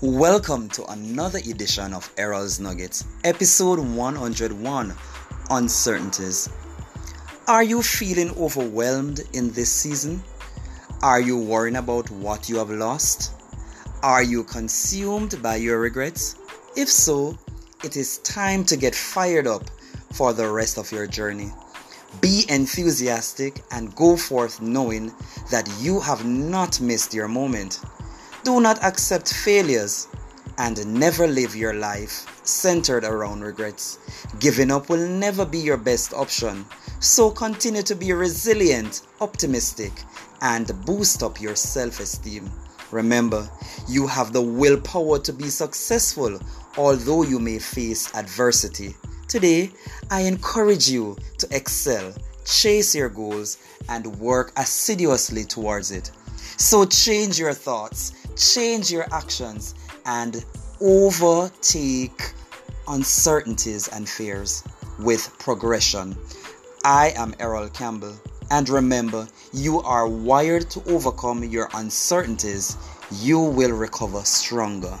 Welcome to another edition of Errol's Nuggets, episode 101 Uncertainties. Are you feeling overwhelmed in this season? Are you worrying about what you have lost? Are you consumed by your regrets? If so, it is time to get fired up for the rest of your journey. Be enthusiastic and go forth knowing that you have not missed your moment. Do not accept failures and never live your life centered around regrets. Giving up will never be your best option, so continue to be resilient, optimistic, and boost up your self esteem. Remember, you have the willpower to be successful, although you may face adversity. Today, I encourage you to excel, chase your goals, and work assiduously towards it. So, change your thoughts, change your actions, and overtake uncertainties and fears with progression. I am Errol Campbell, and remember, you are wired to overcome your uncertainties. You will recover stronger.